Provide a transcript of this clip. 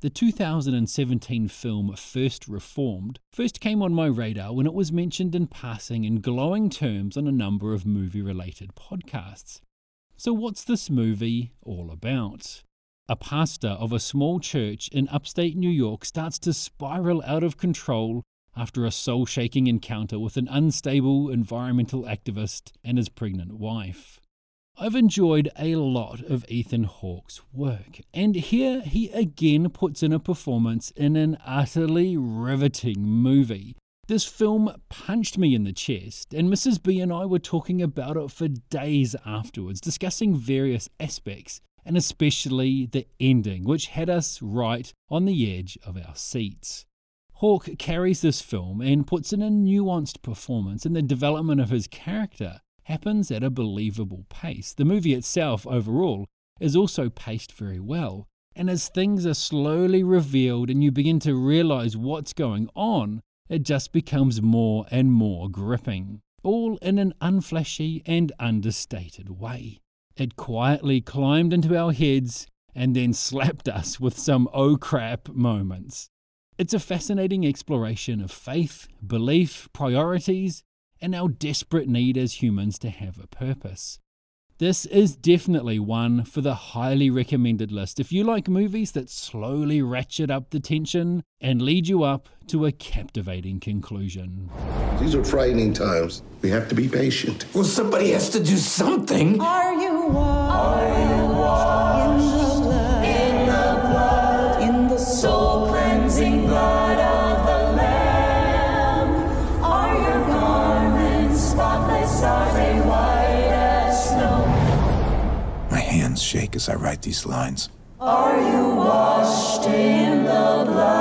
The 2017 film First Reformed first came on my radar when it was mentioned in passing in glowing terms on a number of movie related podcasts. So, what's this movie all about? A pastor of a small church in upstate New York starts to spiral out of control after a soul shaking encounter with an unstable environmental activist and his pregnant wife. I've enjoyed a lot of Ethan Hawke's work, and here he again puts in a performance in an utterly riveting movie. This film punched me in the chest, and Mrs. B and I were talking about it for days afterwards, discussing various aspects, and especially the ending, which had us right on the edge of our seats. Hawke carries this film and puts in a nuanced performance in the development of his character happens at a believable pace. The movie itself, overall, is also paced very well. And as things are slowly revealed and you begin to realize what's going on, it just becomes more and more gripping, all in an unflashy and understated way. It quietly climbed into our heads and then slapped us with some oh crap moments. It's a fascinating exploration of faith, belief, priorities, and our desperate need as humans to have a purpose. This is definitely one for the highly recommended list if you like movies that slowly ratchet up the tension and lead you up to a captivating conclusion. These are frightening times. We have to be patient. Well, somebody has to do something. Are you washed? Are you hands shake as I write these lines. Are you washed in the blood?